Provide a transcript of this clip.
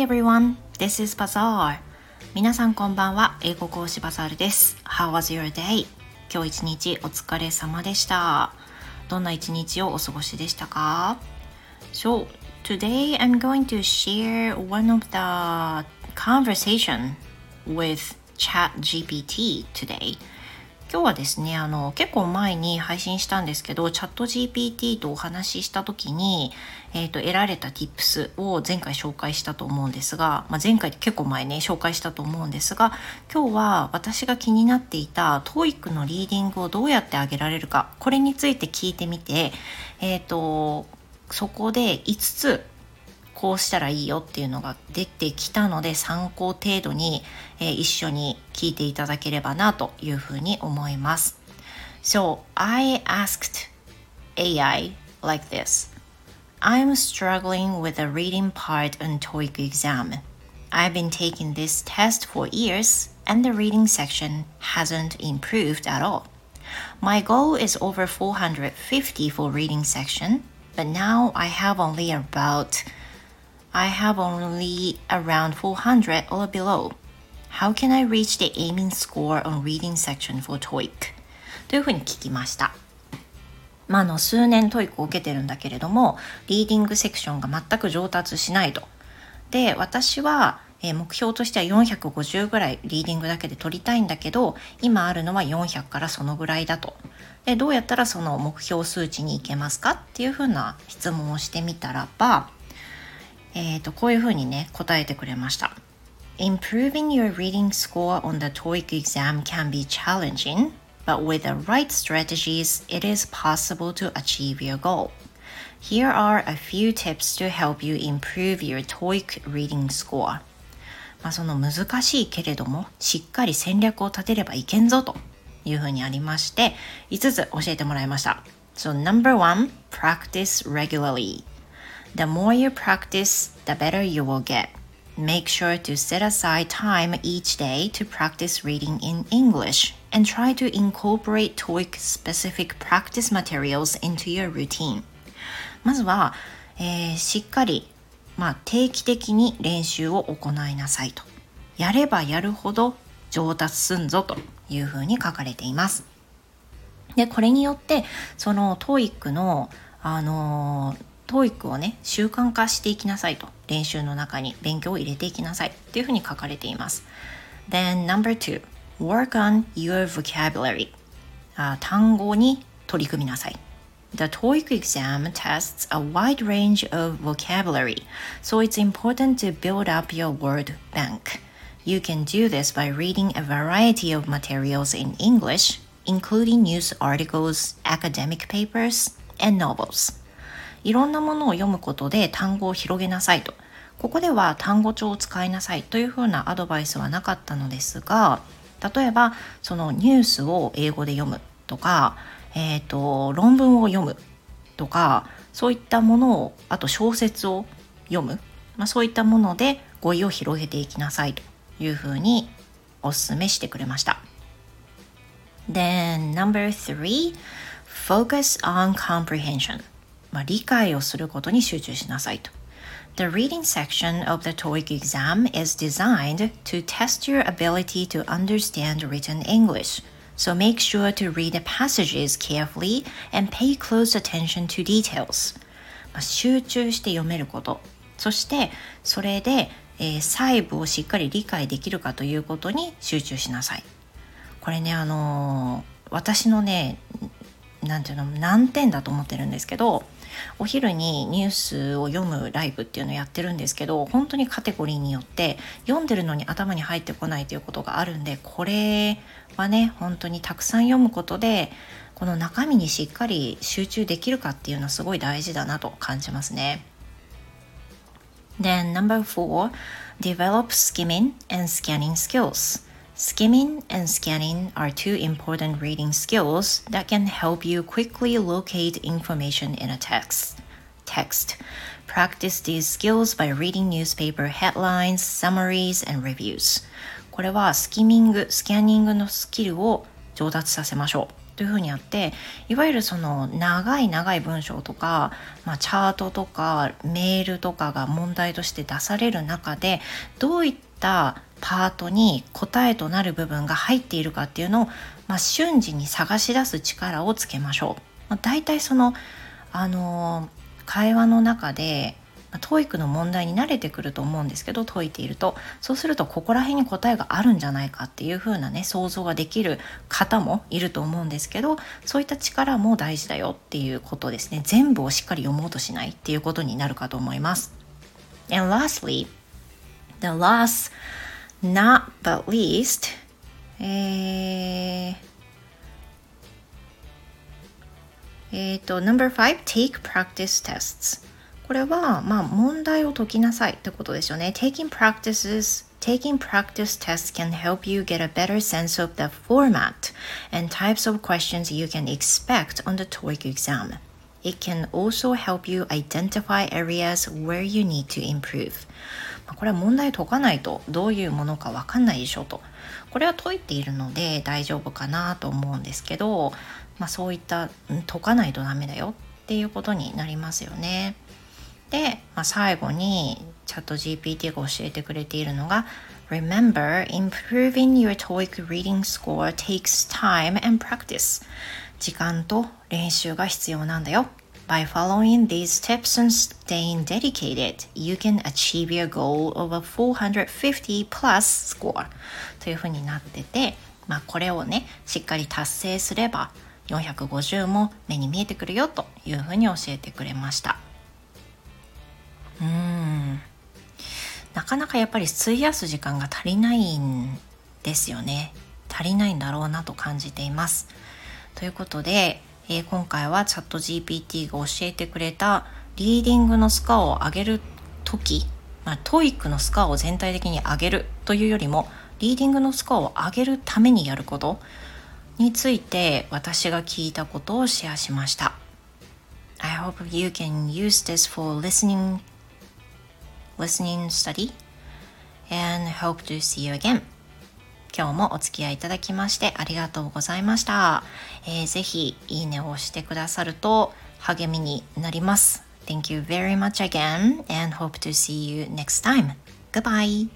Hi everyone, this is Bazaar. 皆さんこんばんは。英語講師バザールです。How was your day? 今日一日お疲れ様でした。どんな一日をお過ごしでしたか So, today I'm going to share one of the conversation with ChatGPT today. 今日はですね、あの、結構前に配信したんですけど、チャット GPT とお話しした時に、えっ、ー、と、得られた tips を前回紹介したと思うんですが、まあ、前回結構前ね、紹介したと思うんですが、今日は私が気になっていた TOEIC のリーディングをどうやってあげられるか、これについて聞いてみて、えっ、ー、と、そこで5つこうしたらいいよっていうのが出てきたので参考程度に、えー、一緒に聞いていただければなというふうに思います。So I asked AI like this. I'm struggling with the reading part on TOEIC exam. I've been taking this test for years and the reading section hasn't improved at all. My goal is over 450 for reading section, but now I have only about I have only around 400 or below. How can I reach the aiming score on reading section for TOEIC? というふうに聞きました。まあ、あの数年 TOEIC を受けてるんだけれども、リーディングセクションが全く上達しないと。で、私は、え、目標としては450ぐらいリーディングだけで取りたいんだけど、今あるのは400からそのぐらいだと。で、どうやったらその目標数値に行けますかっていうふうな質問をしてみたらば、えっ、ー、と、こういうふうにね、答えてくれました。Improving your reading score on the TOEIC exam can be challenging, but with the right strategies, it is possible to achieve your goal. Here are a few tips to help you improve your TOEIC reading score. まあ、その難しいけれども、しっかり戦略を立てればいけんぞというふうにありまして、5つ教えてもらいました。So number one, practice regularly. The more you practice, the better you will get. Make sure to set aside time each day to practice reading in English and try to incorporate TOEIC specific practice materials into your routine. まずは、えー、しっかり、まあ、定期的に練習を行いなさいと。やればやるほど上達すんぞというふうに書かれています。で、これによって、その TOEIC の、あのー TOEIC をね習慣化していきなさいと練習の中に勉強を入れていきなさいっていうふうに書かれています Then number two work on your vocabulary あ単語に取り組みなさい The TOEIC exam tests a wide range of vocabulary, so it's important to build up your word bank. You can do this by reading a variety of materials in English, including news articles, academic papers, and novels. いろんなものを読むことで単語を広げなさいと。ここでは単語帳を使いなさいというふうなアドバイスはなかったのですが、例えばそのニュースを英語で読むとか、え、ー、と、論文を読むとか、そういったものを、あと小説を読む、まあ、そういったもので語彙を広げていきなさいというふうにお勧めしてくれました。Then number three, focus on comprehension. まあ、理解をすることに集中しなさいと。The reading section of the TOEIC exam is designed to test your ability to understand written English. So make sure to read the passages carefully and pay close attention to details. 集中して読めること。そしてそれで、えー、細部をしっかり理解できるかということに集中しなさい。これね、あのー、私のね、なんていうの、難点だと思ってるんですけど、お昼にニュースを読むライブっていうのをやってるんですけど本当にカテゴリーによって読んでるのに頭に入ってこないということがあるんでこれはね本当にたくさん読むことでこの中身にしっかり集中できるかっていうのはすごい大事だなと感じますね。Then number four, develop skimming and scanning skills. Skimming and scanning are two important reading skills that can help you quickly locate information in a text. Text. Practice these skills by reading newspaper headlines, summaries, and reviews. これはスキミング、スキャニングのスキルを上達させましょう というふうにあっていわゆるその長い長い文章とか、まあ、チャートとかメールとかが問題として出される中でどういったパートに答えとなる部分が入っているかっていうのを、まあ、瞬時に探し出す力をつけましょう。まあ、大体その、あのー、会話の中で TOEIC の問題に慣れてくると思うんですけど解いているとそうするとここら辺に答えがあるんじゃないかっていう風なね想像ができる方もいると思うんですけどそういった力も大事だよっていうことですね全部をしっかり読もうとしないっていうことになるかと思います。And lastly, the last not but least えーえーと、number five, take practice tests. これは、まあ、問題を解きなさいってことですよね。Taking practices Taking practice tests can help you get a better sense of the format and types of questions you can expect on the TOEIC exam. It can also help you identify areas where you need to improve. これは問題解かないとどういうものかわかんないでしょと。これは解いているので大丈夫かなと思うんですけど、まあ、そういった解かないとダメだよっていうことになりますよね。で、まあ、最後にチャット GPT が教えてくれているのが Remember, improving your TOEIC reading score takes time and practice. 時間と練習が必要なんだよ。By following these steps and staying dedicated, you can achieve your goal of a 450 plus score. というふうになってて、まあ、これをね、しっかり達成すれば450も目に見えてくるよというふうに教えてくれました。かなかやっぱり費やす時間が足りないんですよね。足りないんだろうなと感じています。ということで、えー、今回はチャット GPT が教えてくれたリーディングのスコアを上げる時、まあ、 TOEIC のスコアを全体的に上げるというよりもリーディングのスコアを上げるためにやることについて私が聞いたことをシェアしました。I hope you can use this for listening listening study and hope to see you again. 今日もお付き合いいただきましてありがとうございました。えー、ぜひいいねを押してくださると励みになります。Thank you very much again and hope to see you next time. Goodbye.